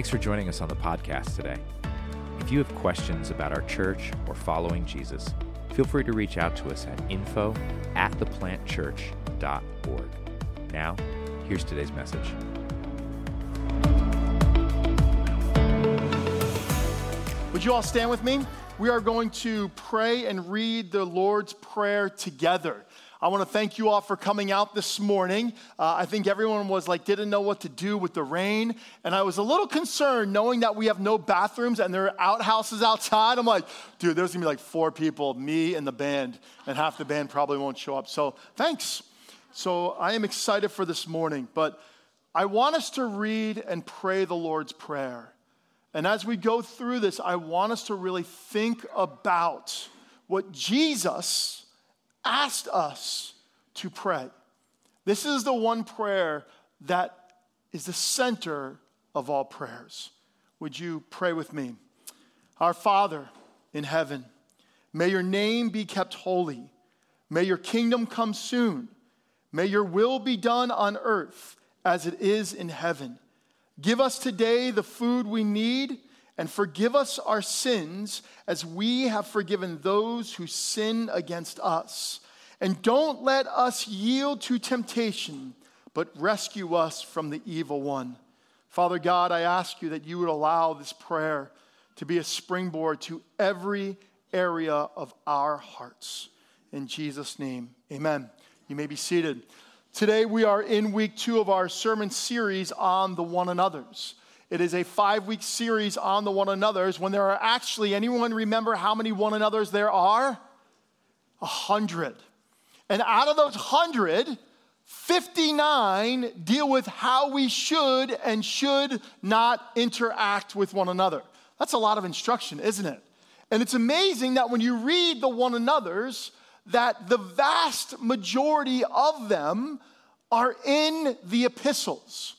Thanks for joining us on the podcast today. If you have questions about our church or following Jesus, feel free to reach out to us at info at theplantchurch.org. Now, here's today's message. Would you all stand with me? We are going to pray and read the Lord's Prayer together. I want to thank you all for coming out this morning. Uh, I think everyone was like, didn't know what to do with the rain. And I was a little concerned knowing that we have no bathrooms and there are outhouses outside. I'm like, dude, there's going to be like four people, me and the band, and half the band probably won't show up. So thanks. So I am excited for this morning. But I want us to read and pray the Lord's Prayer. And as we go through this, I want us to really think about what Jesus asked us to pray. This is the one prayer that is the center of all prayers. Would you pray with me? Our Father in heaven, may your name be kept holy. May your kingdom come soon. May your will be done on earth as it is in heaven. Give us today the food we need and forgive us our sins as we have forgiven those who sin against us. And don't let us yield to temptation, but rescue us from the evil one. Father God, I ask you that you would allow this prayer to be a springboard to every area of our hearts. In Jesus' name, amen. You may be seated. Today, we are in week two of our sermon series on the one another's. It is a five week series on the one another's when there are actually, anyone remember how many one another's there are? A hundred. And out of those hundred, 59 deal with how we should and should not interact with one another. That's a lot of instruction, isn't it? And it's amazing that when you read the one another's, that the vast majority of them are in the epistles.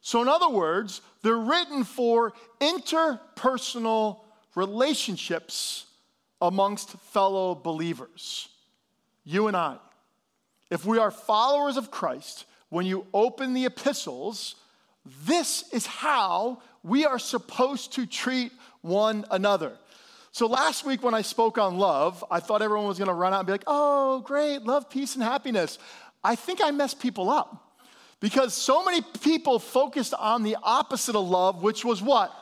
So, in other words, they're written for interpersonal relationships amongst fellow believers. You and I. If we are followers of Christ, when you open the epistles, this is how we are supposed to treat one another. So last week when I spoke on love, I thought everyone was going to run out and be like, oh, great, love, peace, and happiness. I think I messed people up. Because so many people focused on the opposite of love, which was what?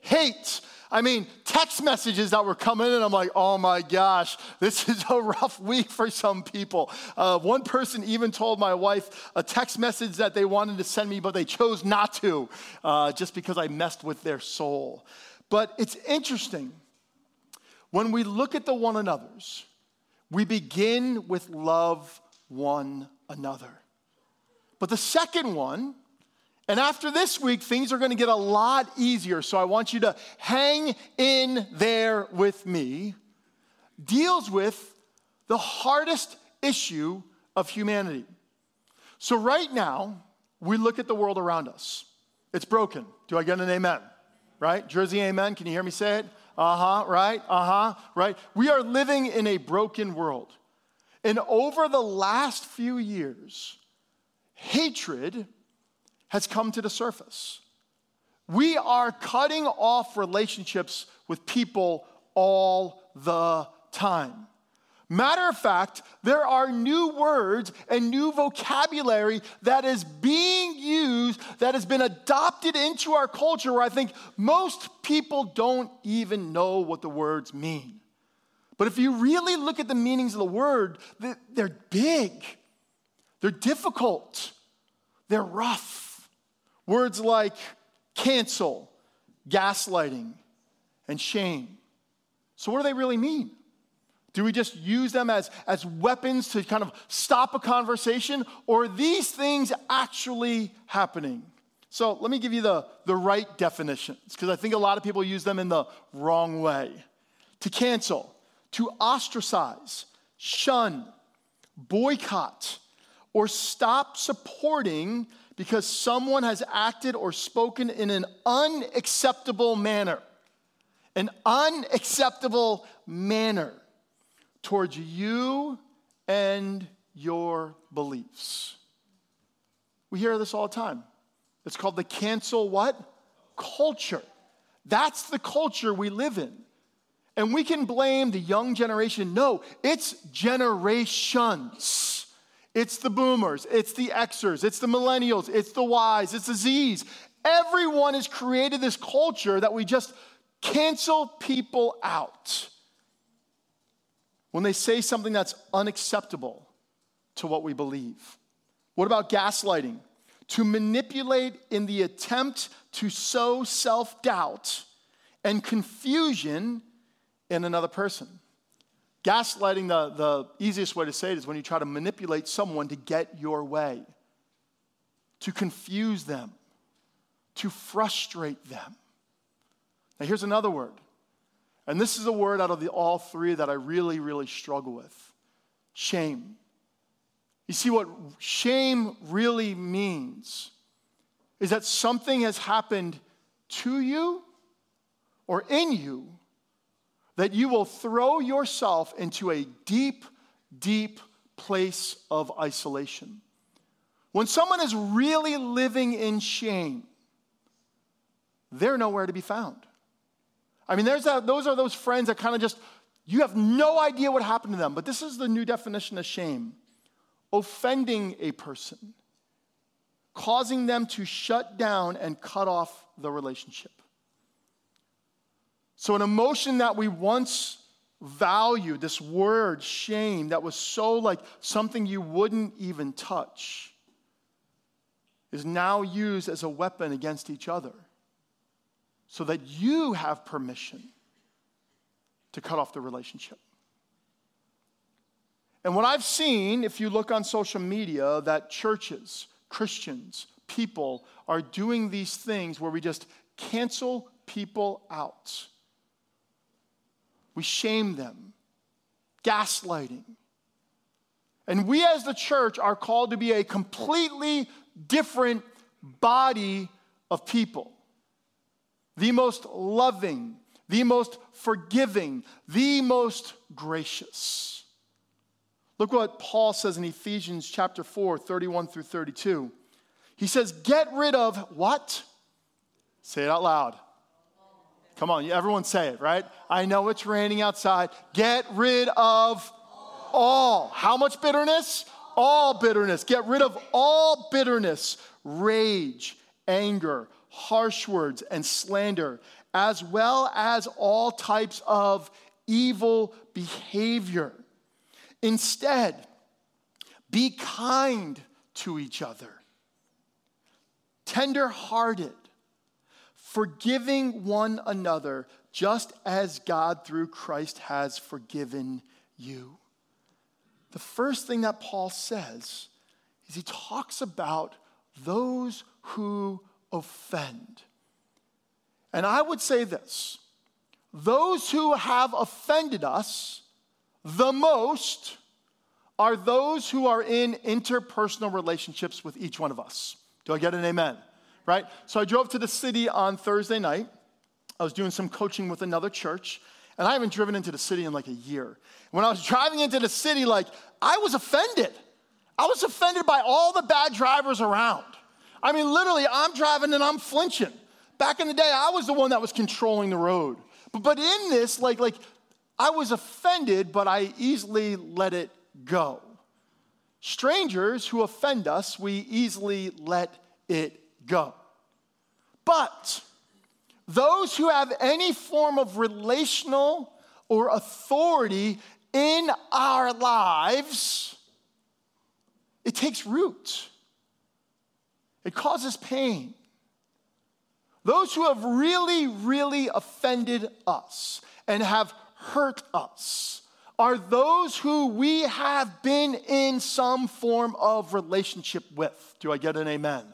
Hate. I mean, text messages that were coming in, I'm like, oh my gosh, this is a rough week for some people. Uh, one person even told my wife a text message that they wanted to send me, but they chose not to, uh, just because I messed with their soul. But it's interesting. When we look at the one another's, we begin with love one another. But the second one, and after this week, things are going to get a lot easier. So I want you to hang in there with me, deals with the hardest issue of humanity. So right now, we look at the world around us. It's broken. Do I get an amen? Right? Jersey, amen. Can you hear me say it? Uh huh, right? Uh huh, right? We are living in a broken world. And over the last few years, hatred has come to the surface. We are cutting off relationships with people all the time. Matter of fact, there are new words and new vocabulary that is being used, that has been adopted into our culture, where I think most people don't even know what the words mean. But if you really look at the meanings of the word, they're big. They're difficult, they're rough. Words like cancel, gaslighting, and shame. So, what do they really mean? Do we just use them as, as weapons to kind of stop a conversation? Or are these things actually happening? So let me give you the, the right definitions, because I think a lot of people use them in the wrong way. To cancel, to ostracize, shun, boycott, or stop supporting because someone has acted or spoken in an unacceptable manner. An unacceptable manner towards you and your beliefs. We hear this all the time. It's called the cancel what? culture. That's the culture we live in. And we can blame the young generation. No, it's generations. It's the boomers, it's the Xers, it's the millennials, it's the Ys, it's the Zs. Everyone has created this culture that we just cancel people out when they say something that's unacceptable to what we believe. What about gaslighting? To manipulate in the attempt to sow self doubt and confusion in another person. Gaslighting, the, the easiest way to say it is when you try to manipulate someone to get your way, to confuse them, to frustrate them. Now, here's another word. And this is a word out of the all three that I really, really struggle with shame. You see, what shame really means is that something has happened to you or in you that you will throw yourself into a deep, deep place of isolation. When someone is really living in shame, they're nowhere to be found. I mean, there's that, those are those friends that kind of just, you have no idea what happened to them. But this is the new definition of shame offending a person, causing them to shut down and cut off the relationship. So, an emotion that we once valued, this word, shame, that was so like something you wouldn't even touch, is now used as a weapon against each other so that you have permission to cut off the relationship. And what I've seen, if you look on social media, that churches, Christians, people are doing these things where we just cancel people out we shame them, gaslighting. And we as the church are called to be a completely different body of people. The most loving, the most forgiving, the most gracious. Look what Paul says in Ephesians chapter 4, 31 through 32. He says, Get rid of what? Say it out loud Come on, everyone say it, right? I know it's raining outside. Get rid of all. How much bitterness? All bitterness. Get rid of all bitterness, rage, anger, harsh words, and slander, as well as all types of evil behavior. Instead, be kind to each other, tender hearted forgiving one another just as God through Christ has forgiven you. The first thing that Paul says is he talks about those who offend. And I would say this those who have offended us the most are those who are in interpersonal relationships with each one of us. Do I get an amen? Right? So I drove to the city on Thursday night. I was doing some coaching with another church, and I haven't driven into the city in like a year. When I was driving into the city, like, I was offended. I was offended by all the bad drivers around. I mean, literally, I'm driving and I'm flinching. Back in the day, I was the one that was controlling the road. But, but in this, like, like, I was offended, but I easily let it go. Strangers who offend us, we easily let it go. But those who have any form of relational or authority in our lives, it takes root. It causes pain. Those who have really, really offended us and have hurt us are those who we have been in some form of relationship with. Do I get an amen?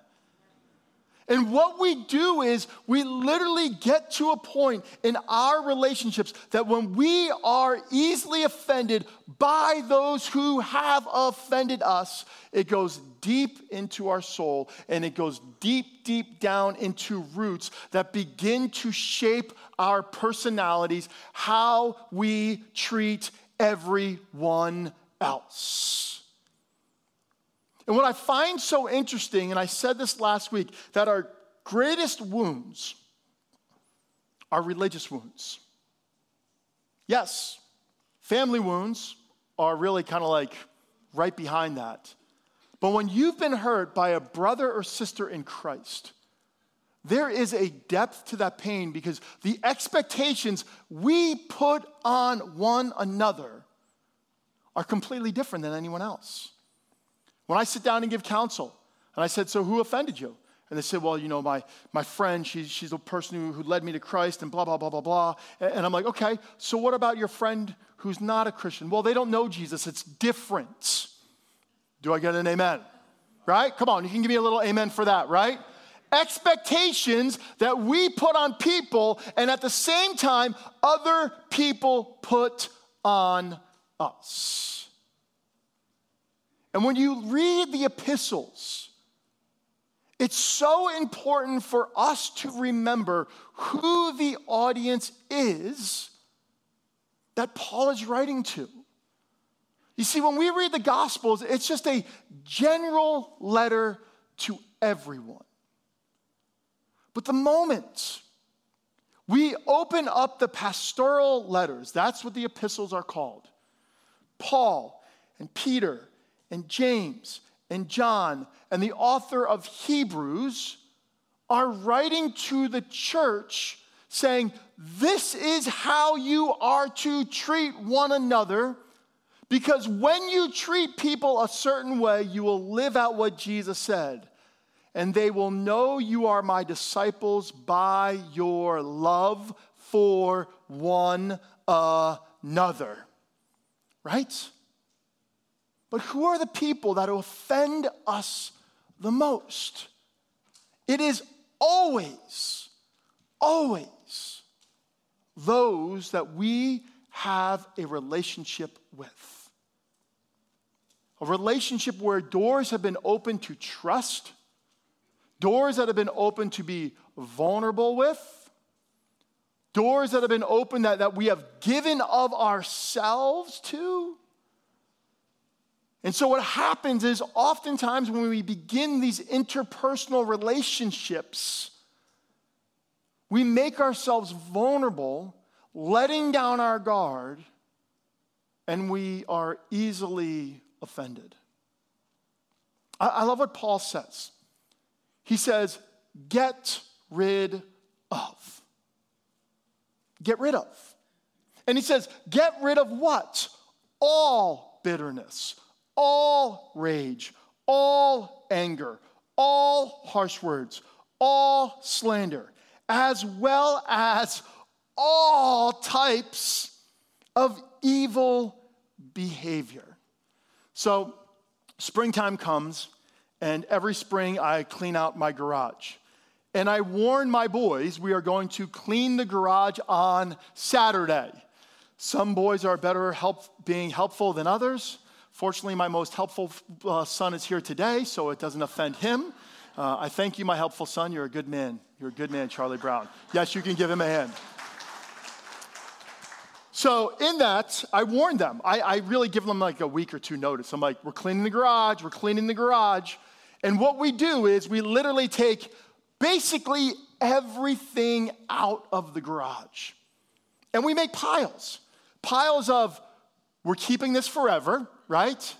And what we do is we literally get to a point in our relationships that when we are easily offended by those who have offended us, it goes deep into our soul and it goes deep, deep down into roots that begin to shape our personalities, how we treat everyone else. And what I find so interesting, and I said this last week, that our greatest wounds are religious wounds. Yes, family wounds are really kind of like right behind that. But when you've been hurt by a brother or sister in Christ, there is a depth to that pain because the expectations we put on one another are completely different than anyone else. When I sit down and give counsel, and I said, So who offended you? And they said, Well, you know, my, my friend, she's, she's a person who, who led me to Christ, and blah, blah, blah, blah, blah. And I'm like, Okay, so what about your friend who's not a Christian? Well, they don't know Jesus, it's different. Do I get an amen? Right? Come on, you can give me a little amen for that, right? expectations that we put on people, and at the same time, other people put on us. And when you read the epistles, it's so important for us to remember who the audience is that Paul is writing to. You see, when we read the Gospels, it's just a general letter to everyone. But the moment we open up the pastoral letters, that's what the epistles are called. Paul and Peter and James and John and the author of Hebrews are writing to the church saying, This is how you are to treat one another. Because when you treat people a certain way, you will live out what Jesus said and they will know you are my disciples by your love for one another. Right? But who are the people that offend us the most? It is always, always those that we have a relationship with. A relationship where doors have been opened to trust Doors that have been opened to be vulnerable with. Doors that have been opened that, that we have given of ourselves to. And so, what happens is oftentimes when we begin these interpersonal relationships, we make ourselves vulnerable, letting down our guard, and we are easily offended. I, love what Paul says. He says, get rid of. Get rid of. And he says, get rid of what? All bitterness, all rage, all anger, all harsh words, all slander, as well as all types of evil behavior. So, springtime comes, and every spring I clean out my garage. And I warn my boys we are going to clean the garage on Saturday. Some boys are better help, being helpful than others. Fortunately, my most helpful uh, son is here today, so it doesn't offend him. Uh, I thank you, my helpful son. You're a good man. You're a good man, Charlie Brown. Yes, you can give him a hand. So, in that, I warned them. I, I really give them like a week or two notice. I'm like, we're cleaning the garage, we're cleaning the garage. And what we do is we literally take basically everything out of the garage. And we make piles. Piles of, we're keeping this forever, right?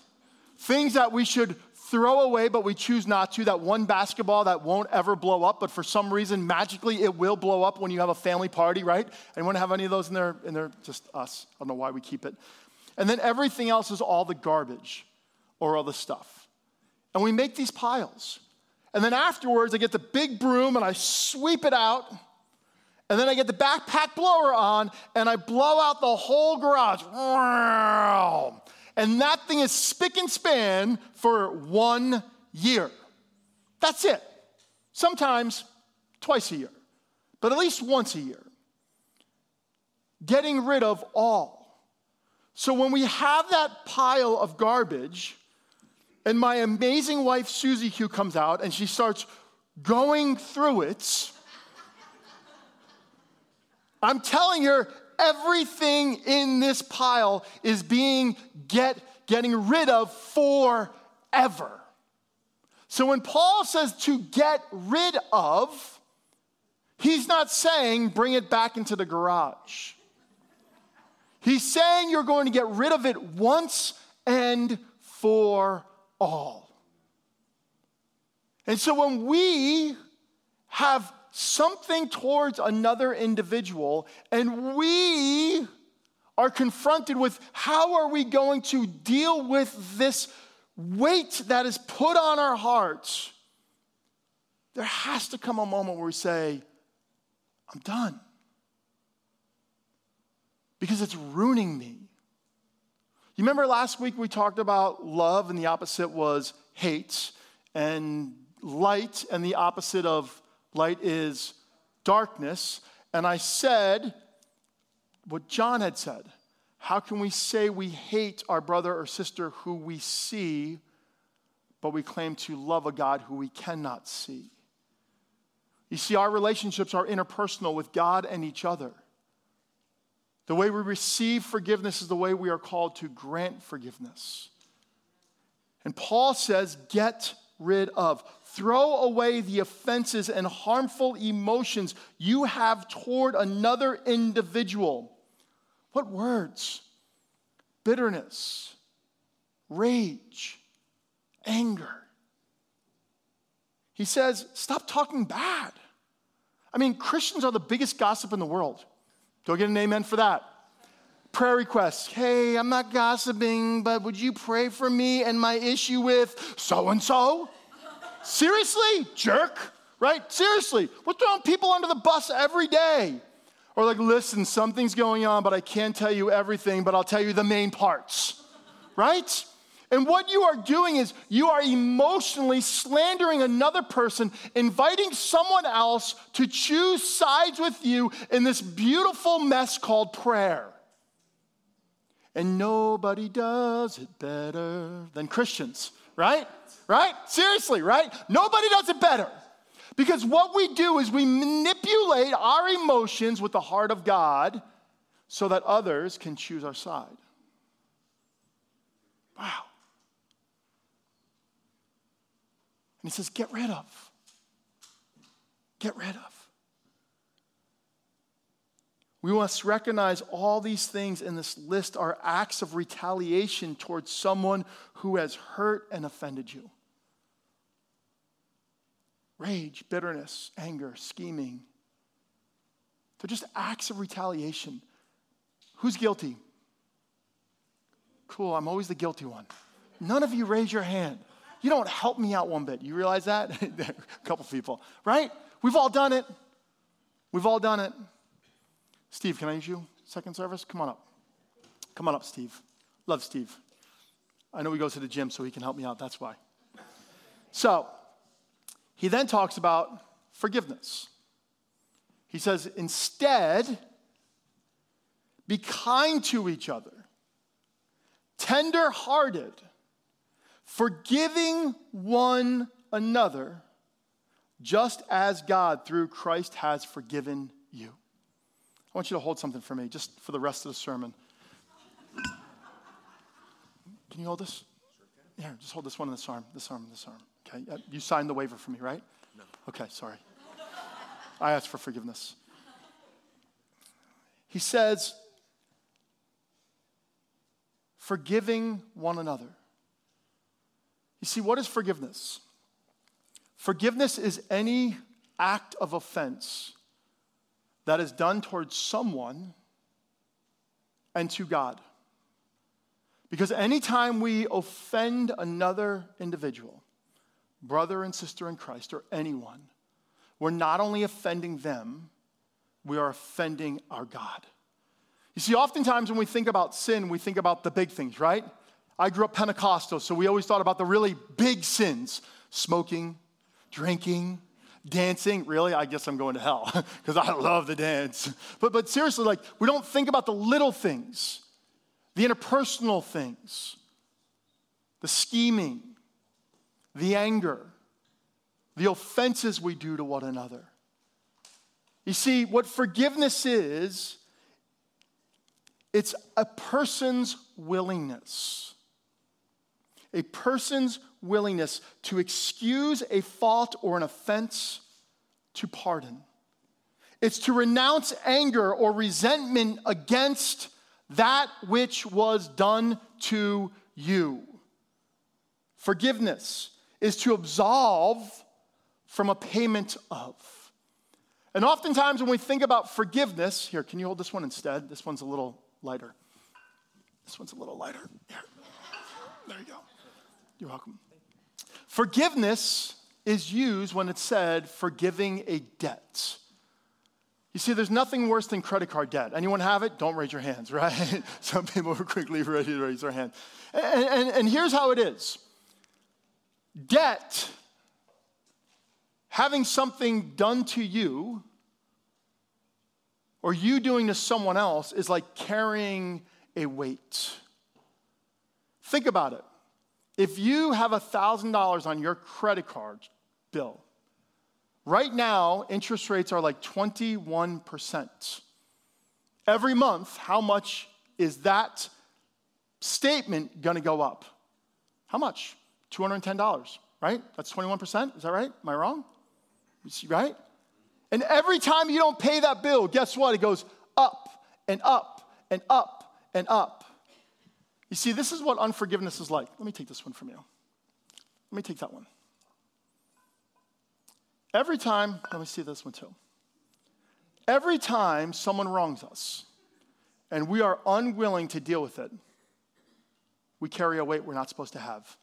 Things that we should throw away, but we choose not to. That one basketball that won't ever blow up, but for some reason, magically, it will blow up when you have a family party, right? Anyone have any of those in their, in their, just us? I don't know why we keep it. And then everything else is all the garbage or all the stuff. And we make these piles. And then afterwards, I get the big broom and I sweep it out. And then I get the backpack blower on and I blow out the whole garage. And that thing is spick and span for one year. That's it. Sometimes twice a year, but at least once a year. Getting rid of all. So when we have that pile of garbage, and my amazing wife, Susie Q, comes out and she starts going through it. I'm telling her everything in this pile is being get, getting rid of forever. So when Paul says to get rid of, He's not saying bring it back into the garage. He's saying you're going to get rid of it once and for all. And so when we have something towards another individual and we are confronted with how are we going to deal with this weight that is put on our hearts, there has to come a moment where we say, I'm done. Because it's ruining me. You remember last week we talked about love and the opposite was hate, and light and the opposite of light is darkness. And I said what John had said. How can we say we hate our brother or sister who we see, but we claim to love a God who we cannot see? You see, our relationships are interpersonal with God and each other. The way we receive forgiveness is the way we are called to grant forgiveness. And Paul says, get rid of. Throw away the offenses and harmful emotions you have toward another individual. What words? Bitterness, rage, anger. He says, stop talking bad. I mean, Christians are the biggest gossip in the world. Do I get an amen for that? Prayer requests. Hey, I'm not gossiping, but would you pray for me and my issue with so and so? Seriously, jerk, right? Seriously, we're throwing people under the bus every day. Or, like, listen, something's going on, but I can't tell you everything, but I'll tell you the main parts, right? And what you are doing is you are emotionally slandering another person, inviting someone else to choose sides with you in this beautiful mess called prayer. And nobody does it better than Christians, right? Right? Seriously, right? Nobody does it better. Because what we do is we manipulate our emotions with the heart of God so that others can choose our side. Wow. And he says, get rid of. Get rid of. We must recognize all these things in this list are acts of retaliation towards someone who has hurt and offended you. Rage, bitterness, anger, scheming. They're just acts of retaliation. Who's guilty? Cool, I'm always the guilty one. None of you raise your hand. You don't help me out one bit. You realize that? a couple people, right? We've all done it. We've all done it. Steve, can I use you? Second service? Come on up. Come on up, Steve. Love Steve. I know he goes to the gym, so he can help me out. That's why. So, he then talks about forgiveness. He says, instead, be kind to each other, tender hearted forgiving one another, just as God through Christ has forgiven you. I want you to hold something for me just for the rest of the sermon. Can you hold this? Here, just hold this one in this arm, this arm, this arm. Okay, uh, you signed the waiver for me, right? No. Okay, sorry. I ask for forgiveness. He says, forgiving one another. You see, what is forgiveness? Forgiveness is any act of offense that is done towards someone and to God. Because anytime we offend another individual, brother and sister in Christ, or anyone, we're not only offending them, we are offending our God. You see, oftentimes when we think about sin, we think about the big things, right? I grew up Pentecostal, so we always thought about the really big sins smoking, drinking, dancing. Really? I guess I'm going to hell because I love the dance. But, but seriously, like, we don't think about the little things, the interpersonal things, the scheming, the anger, the offenses we do to one another. You see, what forgiveness is, it's a person's willingness a person's willingness to excuse a fault or an offense to pardon. It's to renounce anger or resentment against that which was done to you. Forgiveness is to absolve from a payment of. And oftentimes, when we think about forgiveness, here, can you hold this one instead? This one's a little lighter. This one's a little lighter. Here. There you go. You're welcome. Forgiveness is used when it's said forgiving a debt. You see, there's nothing worse than credit card debt. Anyone have it? Don't raise your hands, right? Some people are quickly ready to raise their hand. And, and, and here's how it is debt, having something done to you, or you doing to someone else, is like carrying a weight. Think about it. If you have $1,000 on your credit card bill, right now, interest rates are like 21%. Every month, how much is that statement gonna go up? How much? $210, right? That's 21%. Is that right? Am I wrong? Right? And every time you don't pay that bill, guess what? It goes up and up and up and up. You see, this is what unforgiveness is like. Let me take this one from you. Let me take that one. Every time, let me see this one too. Every time someone wrongs us and we are unwilling to deal with it, we carry a weight we're not supposed to have.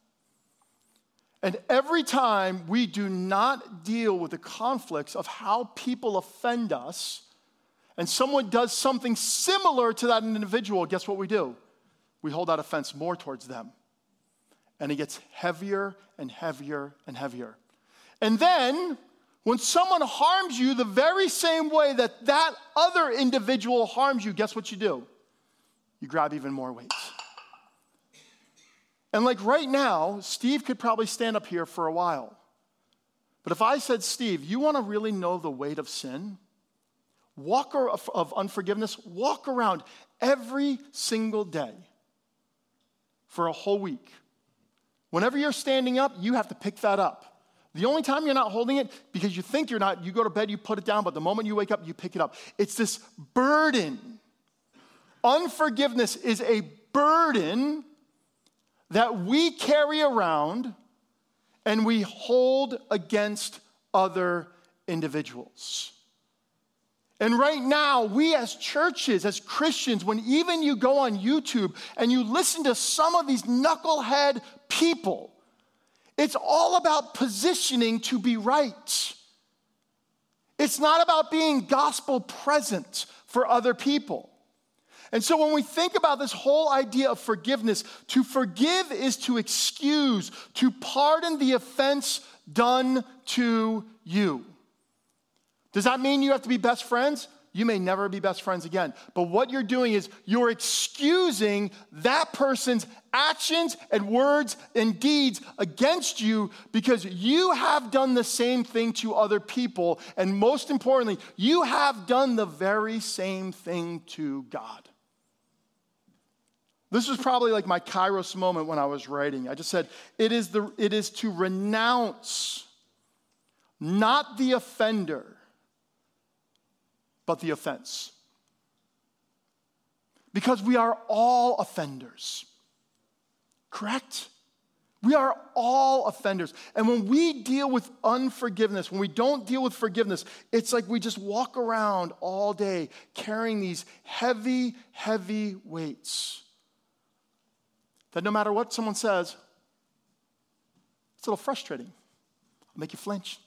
And every time we do not deal with the conflicts of how people offend us, and someone does something similar to that individual, guess what we do? We hold that offense more towards them. And it gets heavier and heavier and heavier. And then, when someone harms you the very same way that that other individual harms you, guess what you do? You grab even more weight. And like right now, Steve could probably stand up here for a while. But if I said, Steve, you want to really know the weight of sin? Walk of unforgiveness, walk around every single day for a whole week. Whenever you're standing up, you have to pick that up. The only time you're not holding it, because you think you're not, you go to bed, you put it down, but the moment you wake up, you pick it up. It's this burden. Unforgiveness is a burden that we carry around and we hold against other individuals. And right now, we as churches, as Christians, when even you go on YouTube and you listen to some of these knucklehead people, it's all about positioning to be right. It's not about being gospel present for other people. And so when we think about this whole idea of forgiveness, to forgive is to excuse, to pardon the offense done to you. Does that mean you have to be best friends? You may never be best friends again. But what you're doing is you're excusing that person's actions and words and deeds against you because you have done the same thing to other people. And most importantly, you have done the very same thing to God. This was probably like my kairos moment when I was writing. I just said, it is, the, it is to renounce not the offender, but the offense. Because we are all offenders, correct? We are all offenders. And when we deal with unforgiveness, when we don't deal with forgiveness, it's like we just walk around all day carrying these heavy, heavy weights that no matter what someone says, it's a little frustrating. I'll make you flinch,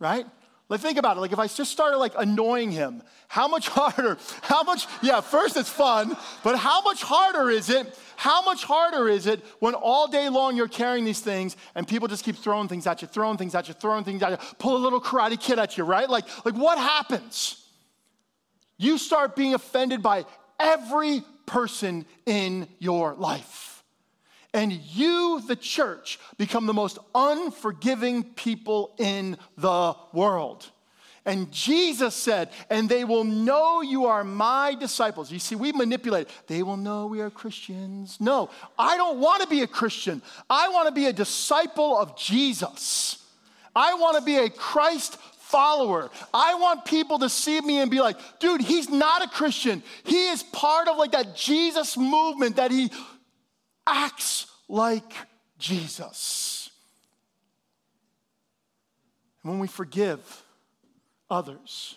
right? Like, think about it. Like, if I just started like annoying him, how much harder, how much, yeah, first it's fun, but how much harder is it? How much harder is it when all day long you're carrying these things and people just keep throwing things at you, throwing things at you, throwing things at you, pull a little karate kid at you, right? Like, like what happens? You start being offended by every person in your life and you, the church, become the most unforgiving people in the world. And Jesus said, and they will know you are my disciples. You see, we manipulate. They will know we are Christians. No, I don't want to be a Christian. I want to be a disciple of Jesus. I want to be a Christ follower. I want people to see me and be like, dude, he's not a Christian. He is part of like that Jesus movement that he acts like Jesus. And when we forgive others,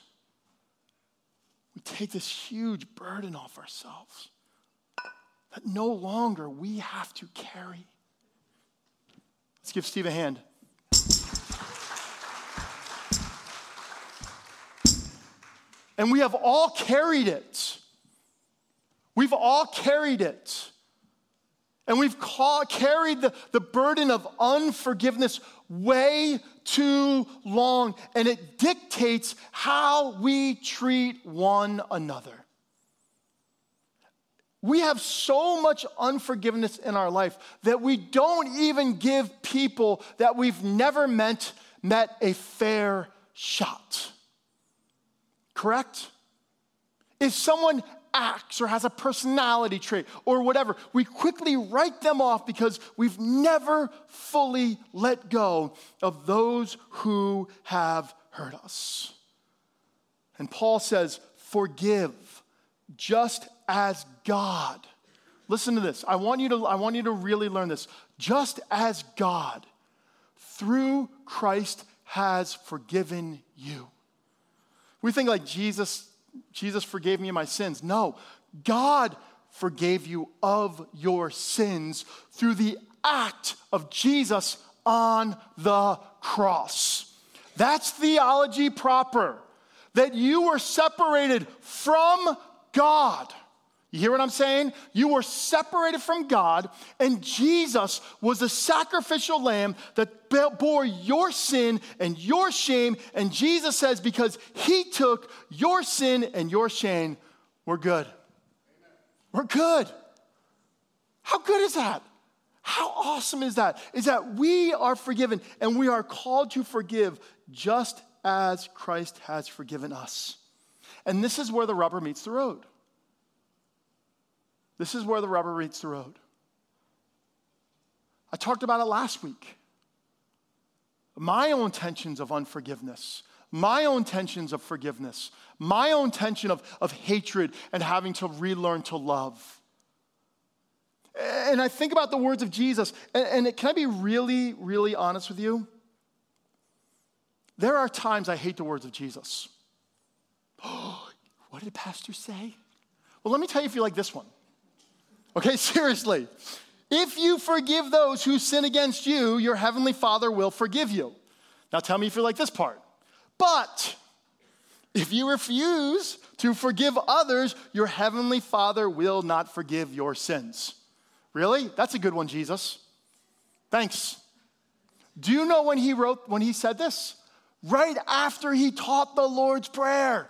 we take this huge burden off ourselves that no longer we have to carry. Let's give Steve a hand. And we have all carried it. We've all carried it. And we've carried the, the burden of unforgiveness way too long, and it dictates how we treat one another. We have so much unforgiveness in our life that we don't even give people that we've never met met a fair shot. Correct? If someone acts or has a personality trait or whatever, we quickly write them off because we've never fully let go of those who have hurt us. And Paul says, Forgive just as God. Listen to this. I want you to, I want you to really learn this. Just as God, through Christ, has forgiven you. We think like Jesus Jesus forgave me my sins. No, God forgave you of your sins through the act of Jesus on the cross. That's theology proper, that you were separated from God. You hear what I'm saying? You were separated from God, and Jesus was the sacrificial lamb that bore your sin and your shame. And Jesus says, because he took your sin and your shame, we're good. We're good. How good is that? How awesome is that? Is that we are forgiven and we are called to forgive just as Christ has forgiven us. And this is where the rubber meets the road. This is where the rubber meets the road. I talked about it last week. My own tensions of unforgiveness, my own tensions of forgiveness, my own tension of, of hatred and having to relearn to love. And I think about the words of Jesus, and, and can I be really, really honest with you? There are times I hate the words of Jesus. What did Pastor say? Well, let me tell you if you like this one. Okay, seriously. If you forgive those who sin against you, your heavenly Father will forgive you. Now tell me if you like this part. But if you refuse to forgive others, your heavenly Father will not forgive your sins. Really? That's a good one, Jesus. Thanks. Do you know when he wrote, when he said this? Right after he taught the Lord's Prayer.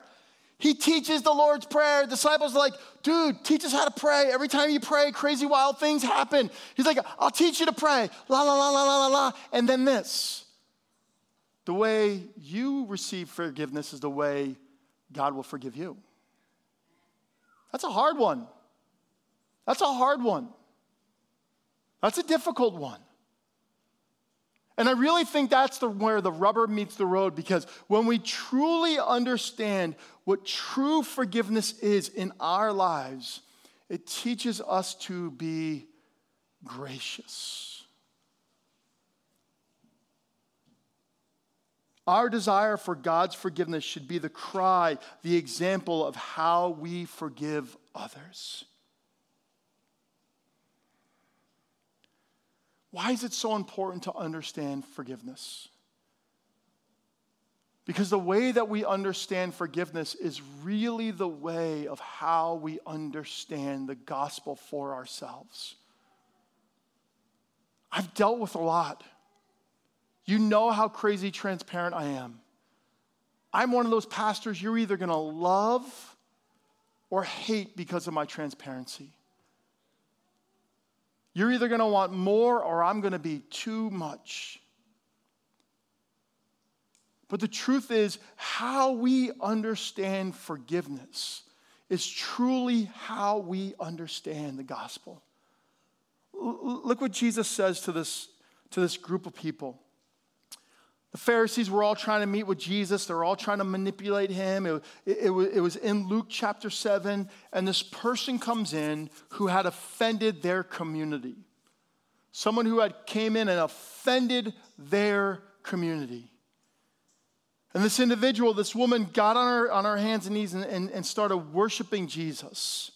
He teaches the Lord's Prayer. Disciples are like, dude, teach us how to pray. Every time you pray, crazy wild things happen. He's like, I'll teach you to pray. La, la, la, la, la, la, la. And then this the way you receive forgiveness is the way God will forgive you. That's a hard one. That's a hard one. That's a difficult one. And I really think that's the, where the rubber meets the road because when we truly understand what true forgiveness is in our lives, it teaches us to be gracious. Our desire for God's forgiveness should be the cry, the example of how we forgive others. Why is it so important to understand forgiveness? Because the way that we understand forgiveness is really the way of how we understand the gospel for ourselves. I've dealt with a lot. You know how crazy transparent I am. I'm one of those pastors you're either going to love or hate because of my transparency. You're either going to want more or I'm going to be too much. But the truth is, how we understand forgiveness is truly how we understand the gospel. L- look what Jesus says to this, to this group of people. The Pharisees were all trying to meet with Jesus. They were all trying to manipulate him. It, it, it, was, in Luke chapter 7. And this person comes in who had offended their community. Someone who had came in and offended their community. And this individual, this woman, got on her, on her hands and knees and, and, and started worshiping Jesus.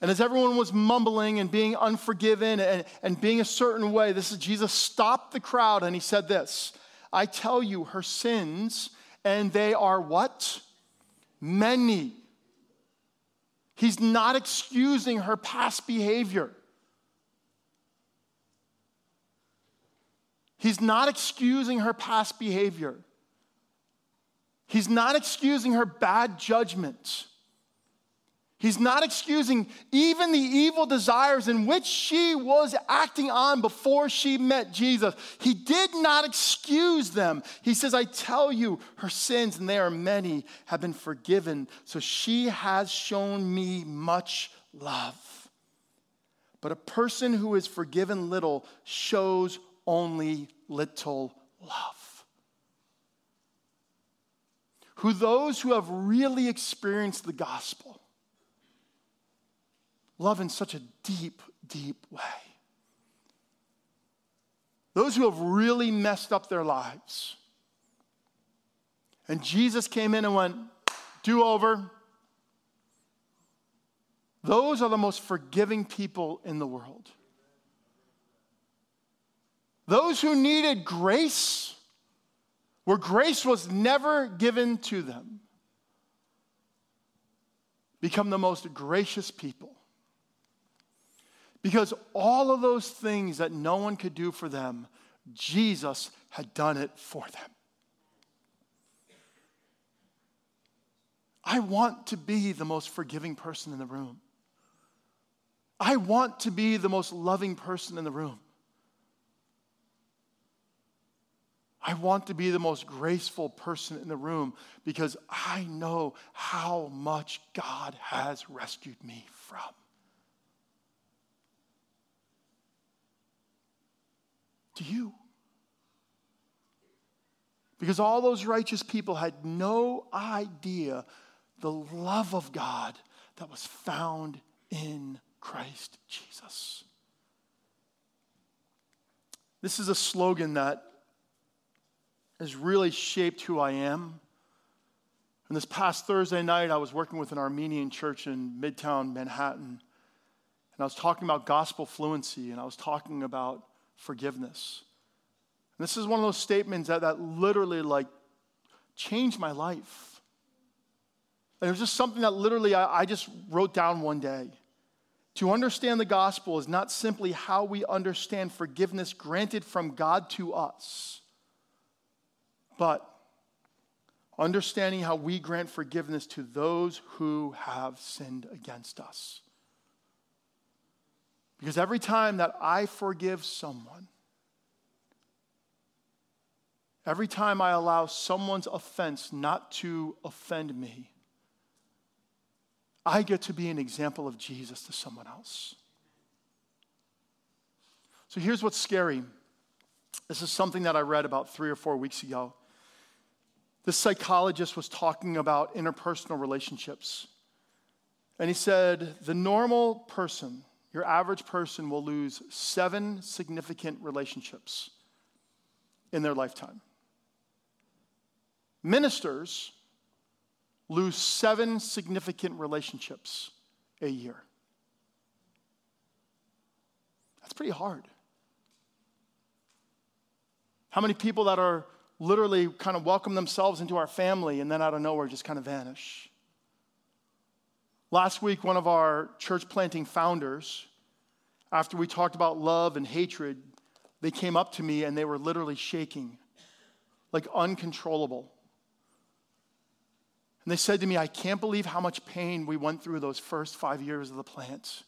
And as everyone was mumbling and being unforgiven and, and being a certain way, this is Jesus stopped the crowd and he said this I tell you, her sins, and they are what? Many. He's not excusing her past behavior. He's not excusing her past behavior. He's not excusing her bad judgment. He's not excusing even the evil desires in which she was acting on before she met Jesus. He did not excuse them. He says, I tell you, her sins, and they are many, have been forgiven. So she has shown me much love. But a person who is forgiven little shows only little love. Who those who have really experienced the gospel love in such a deep, deep way. Those who have really messed up their lives. And Jesus came in and went, do over. Those are the most forgiving people in the world. Those who needed grace, where grace was never given to them, become the most gracious people. Because all of those things that no one could do for them, Jesus had done it for them. I want to be the most forgiving person in the room. I want to be the most loving person in the room. I want to be the most graceful person in the room because I know how much God has rescued me from. You? Because all those righteous people had no idea the love of God that was found in Christ Jesus. This is a slogan that has really shaped who I am. And this past Thursday night, I was working with an Armenian church in Midtown Manhattan. And I was talking about gospel fluency, and I was talking about forgiveness. And this is one of those statements that, that literally like changed my life. And it was just something that literally I, I just wrote down one day. To understand the gospel is not simply how we understand forgiveness granted from God to us, but understanding how we grant forgiveness to those who have sinned against us. Because every time that I forgive someone, every time I allow someone's offense not to offend me, I get to be an example of Jesus to someone else. So here's what's scary. This is something that I read about three or four weeks ago. This psychologist was talking about interpersonal relationships. And he said, the normal person, your average person will lose seven significant relationships in their lifetime. Ministers lose seven significant relationships a year. That's pretty hard. How many people that are literally kind of welcome themselves into our family and then out of nowhere just kind of vanish? Last week, one of our church planting founders, after we talked about love and hatred, they came up to me and they were literally shaking, like uncontrollable. And they said to me, I can't believe how much pain we went through those first five years of the plant.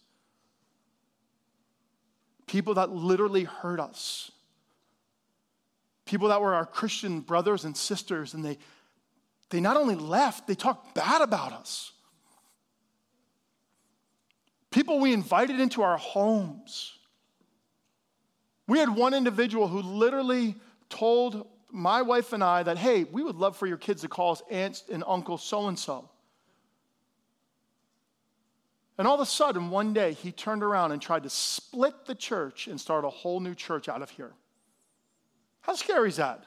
People that literally hurt us. People that were our Christian brothers and sisters, and they, they not only left, they talked bad about us people we invited into our homes. We had one individual who literally told my wife and I that, hey, we would love for your kids to call us aunt and uncle so and so. And all of a sudden, one day, he turned around and tried to split the church and start a whole new church out of here. How scary is that?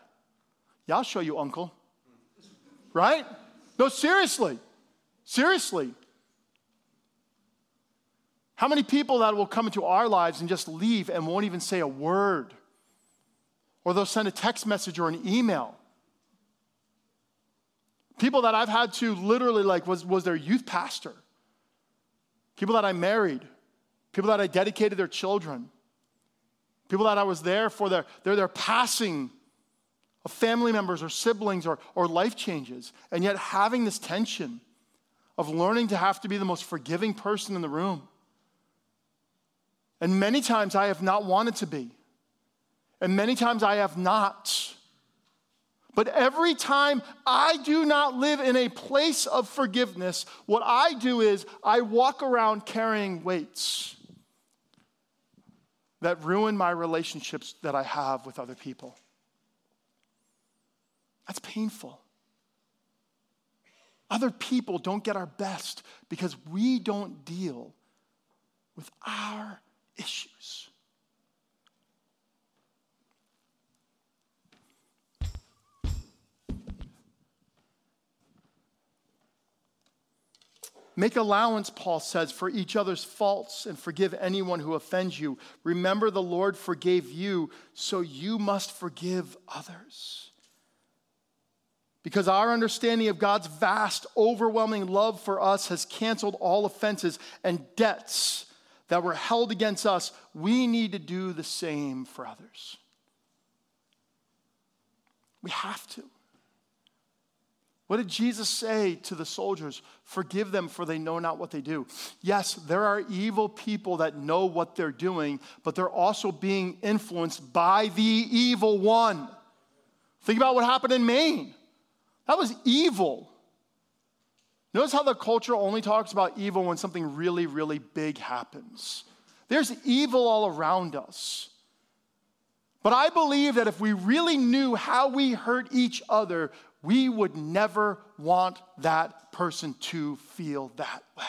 Yeah, I'll show you, uncle. Right? No, seriously. Seriously. How many people that will come into our lives and just leave and won't even say a word? Or they'll send a text message or an email. People that I've had to literally like was, was their youth pastor. People that I married. People that I dedicated their children. People that I was there for their, their, their passing of family members or siblings or, or life changes. And yet having this tension of learning to have to be the most forgiving person in the room and many times I have not wanted to be. And many times I have not. But every time I do not live in a place of forgiveness, what I do is I walk around carrying weights that ruin my relationships that I have with other people. That's painful. Other people don't get our best because we don't deal with our issues. Make allowance, Paul says, for each other's faults and forgive anyone who offends you. Remember, the Lord forgave you, so you must forgive others. Because our understanding of God's vast, overwhelming love for us has canceled all offenses and debts that were held against us, we need to do the same for others. We have to. What did Jesus say to the soldiers? Forgive them, for they know not what they do. Yes, there are evil people that know what they're doing, but they're also being influenced by the evil one. Think about what happened in Maine. That was evil. Notice how the culture only talks about evil when something really, really big happens. There's evil all around us. But I believe that if we really knew how we hurt each other, we would never want that person to feel that way.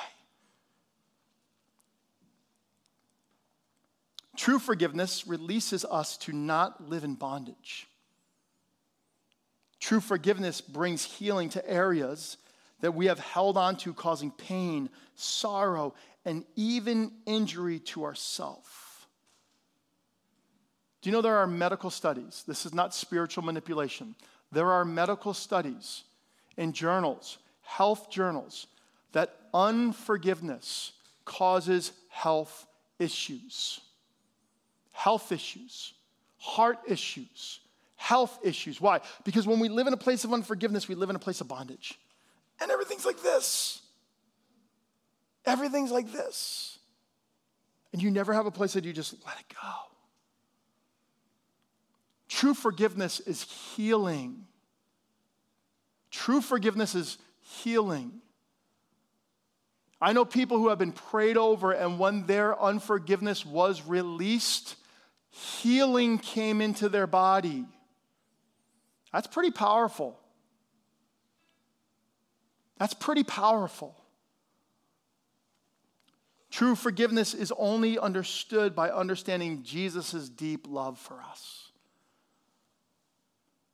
True forgiveness releases us to not live in bondage. True forgiveness brings healing to areas that we have held on to, causing pain, sorrow, and even injury to ourselves. Do you know there are medical studies? This is not spiritual manipulation. There are medical studies in journals, health journals, that unforgiveness causes health issues. Health issues, heart issues, health issues. Why? Because when we live in a place of unforgiveness, we live in a place of bondage and everything's like this. Everything's like this. And you never have a place that you just let it go. True forgiveness is healing. True forgiveness is healing. I know people who have been prayed over, and when their unforgiveness was released, healing came into their body. That's pretty powerful. That's pretty powerful. True forgiveness is only understood by understanding Jesus' deep love for us.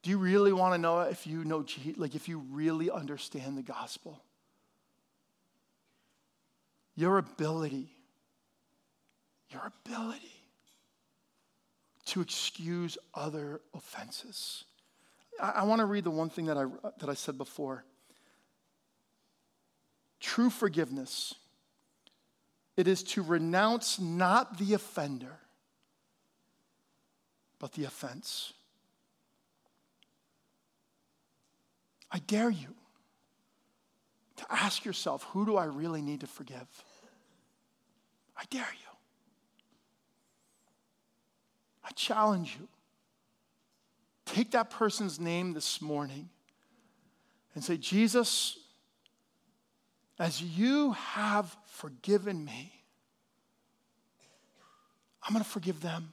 Do you really want to know if you know, like if you really understand the gospel? Your ability, your ability to excuse other offenses. I, I want to read the one thing that I, that I said before. True forgiveness, it is to renounce not the offender, but the offense. I dare you to ask yourself who do I really need to forgive? I dare you. I challenge you. Take that person's name this morning and say, Jesus, as you have forgiven me, I'm going to forgive them.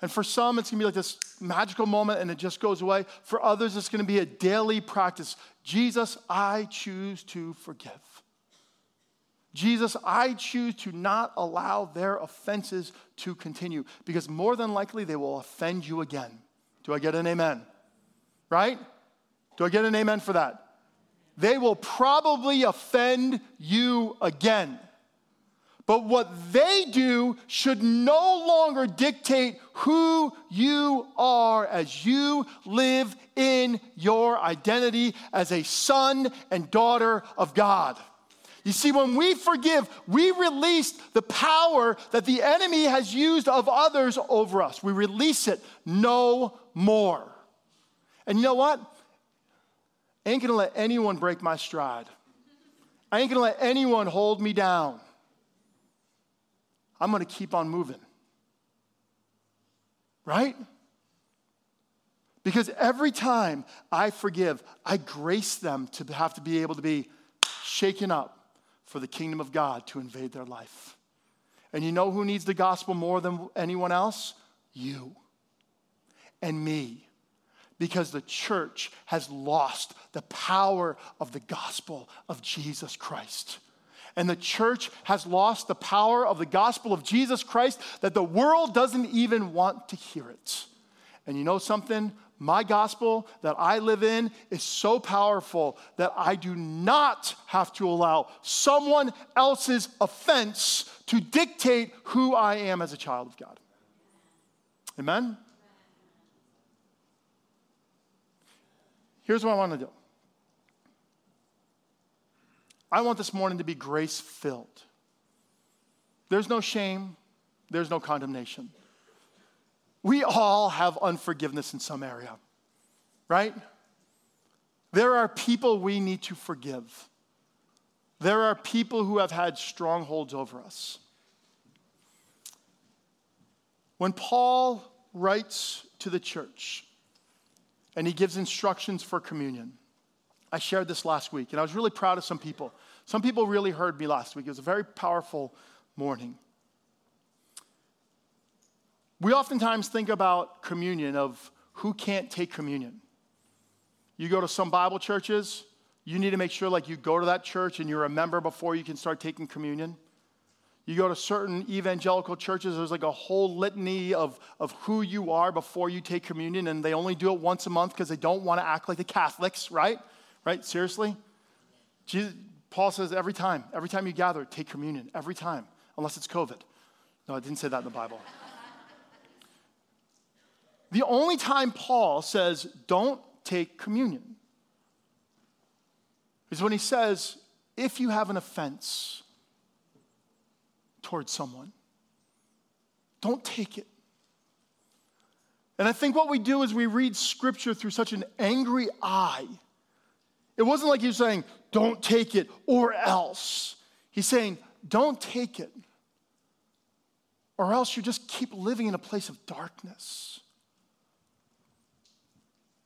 And for some, it's gonna be like this magical moment and it just goes away. For others, it's gonna be a daily practice. Jesus, I choose to forgive. Jesus, I choose to not allow their offenses to continue because more than likely they will offend you again. Do I get an amen? Right? Do I get an amen for that? They will probably offend you again. But what they do should no longer dictate who you are as you live in your identity as a son and daughter of God. You see, when we forgive, we release the power that the enemy has used of others over us. We release it no more. And you know what? I ain't gonna let anyone break my stride. I ain't gonna let anyone hold me down. I'm gonna keep on moving. Right? Because every time I forgive, I grace them to have to be able to be shaken up for the kingdom of God to invade their life. And you know who needs the gospel more than anyone else? You and me. Because the church has lost the power of the gospel of Jesus Christ. And the church has lost the power of the gospel of Jesus Christ that the world doesn't even want to hear it. And you know something? My gospel that I live in is so powerful that I do not have to allow someone else's offense to dictate who I am as a child of God. Amen? Here's what I want to do I want this morning to be grace filled. There's no shame, there's no condemnation. We all have unforgiveness in some area, right? There are people we need to forgive. There are people who have had strongholds over us. When Paul writes to the church and he gives instructions for communion, I shared this last week and I was really proud of some people. Some people really heard me last week. It was a very powerful morning. We oftentimes think about communion of who can't take communion. You go to some Bible churches, you need to make sure like you go to that church and you're a member before you can start taking communion. You go to certain evangelical churches, there's like a whole litany of, of who you are before you take communion, and they only do it once a month because they don't want to act like the Catholics, right? Right? Seriously? Jesus, Paul says every time, every time you gather, take communion, every time, unless it's COVID. No, I didn't say that in the Bible. The only time Paul says, don't take communion is when he says, if you have an offense towards someone, don't take it. And I think what we do is we read scripture through such an angry eye. It wasn't like he was saying, don't take it or else. He's saying, don't take it or else you just keep living in a place of darkness.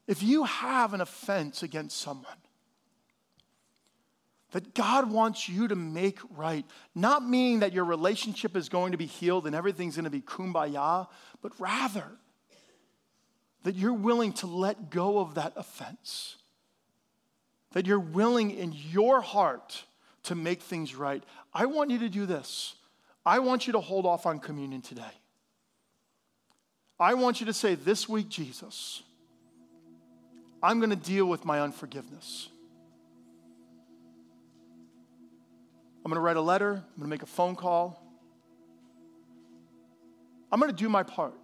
If you have an offense against someone that God wants you to make right, not meaning that your relationship is going to be healed and everything's going to be kumbaya, but rather that you're willing to let go of that offense, that you're willing in your heart to make things right. I want you to do this. I want you to hold off on communion today. I want you to say, This week, Jesus, I'm going to deal with my unforgiveness. I'm going to write a letter. I'm going to make a phone call. I'm going to do my part.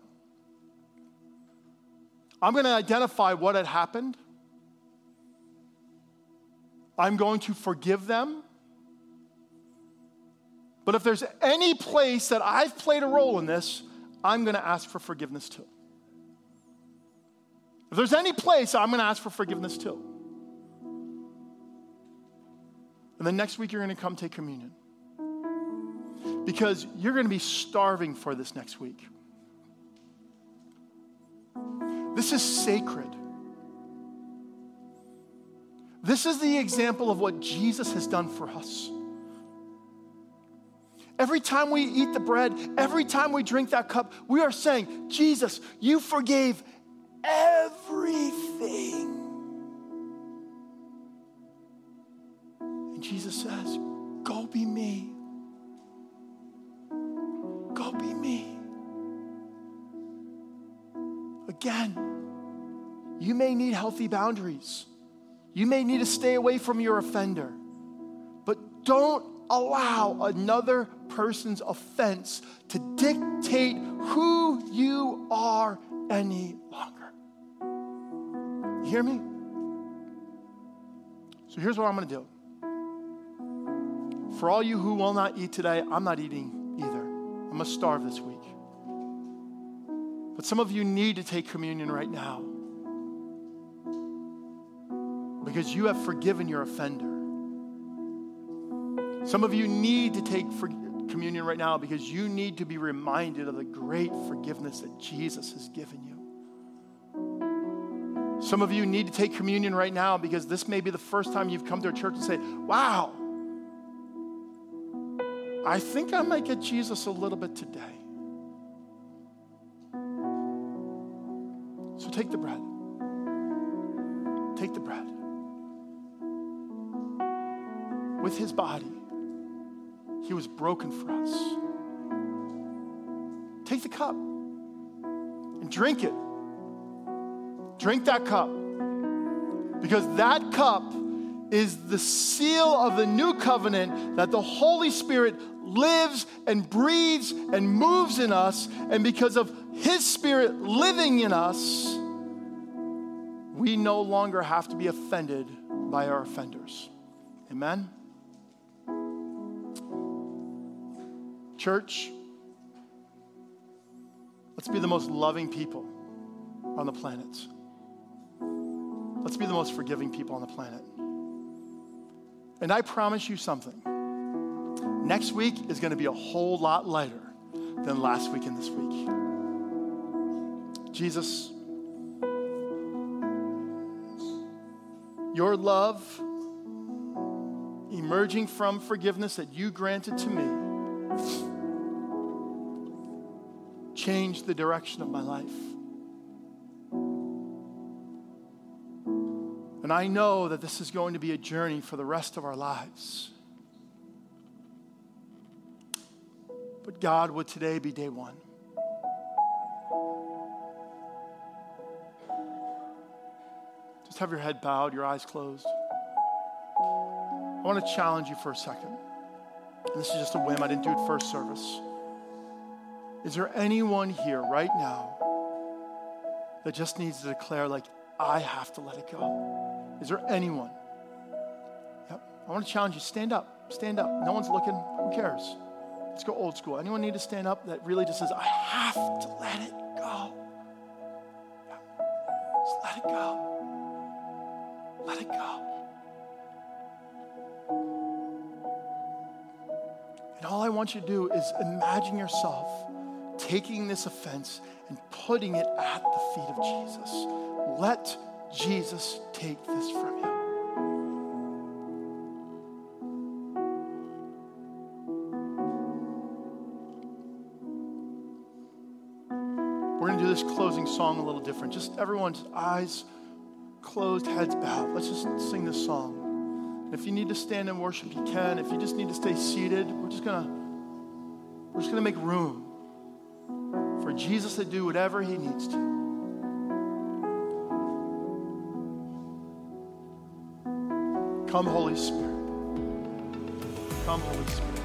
I'm going to identify what had happened. I'm going to forgive them. But if there's any place that I've played a role in this, I'm going to ask for forgiveness too. If there's any place, I'm going to ask for forgiveness too. And then next week, you're going to come take communion. Because you're going to be starving for this next week. This is sacred. This is the example of what Jesus has done for us. Every time we eat the bread, every time we drink that cup, we are saying, Jesus, you forgave everything. Jesus says, Go be me. Go be me. Again, you may need healthy boundaries. You may need to stay away from your offender. But don't allow another person's offense to dictate who you are any longer. You hear me? So here's what I'm going to do. For all you who will not eat today, I'm not eating either. I'm going to starve this week. But some of you need to take communion right now because you have forgiven your offender. Some of you need to take for- communion right now because you need to be reminded of the great forgiveness that Jesus has given you. Some of you need to take communion right now because this may be the first time you've come to a church and say, Wow, I think I might get Jesus a little bit today. So take the bread. Take the bread. With his body, he was broken for us. Take the cup and drink it. Drink that cup. Because that cup is the seal of the new covenant that the Holy Spirit lives and breathes and moves in us. And because of His Spirit living in us, we no longer have to be offended by our offenders. Amen? Church, let's be the most loving people on the planet. Let's be the most forgiving people on the planet. And I promise you something. Next week is going to be a whole lot lighter than last week and this week. Jesus, your love emerging from forgiveness that you granted to me changed the direction of my life. And I know that this is going to be a journey for the rest of our lives. But God, would today be day one? Just have your head bowed, your eyes closed. I want to challenge you for a second. And this is just a whim, I didn't do it first service. Is there anyone here right now that just needs to declare, like, I have to let it go? Is there anyone? Yep. I want to challenge you. Stand up. Stand up. No one's looking. Who cares? Let's go old school. Anyone need to stand up that really just says, I have to let it go? Yep. Just let it go. Let it go. And all I want you to do is imagine yourself taking this offense and putting it at the feet of Jesus. Let Jesus take this from you. We're going to do this closing song a little different. Just everyone's eyes closed, heads bowed. Let's just sing this song. If you need to stand and worship, you can. If you just need to stay seated, we're just to we're just to make room for Jesus to do whatever he needs to. Come, Holy Spirit. Come, Holy Spirit.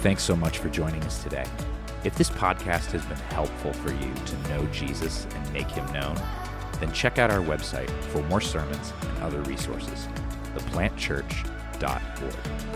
Thanks so much for joining us today. If this podcast has been helpful for you to know Jesus and make him known, then check out our website for more sermons and other resources, theplantchurch.org.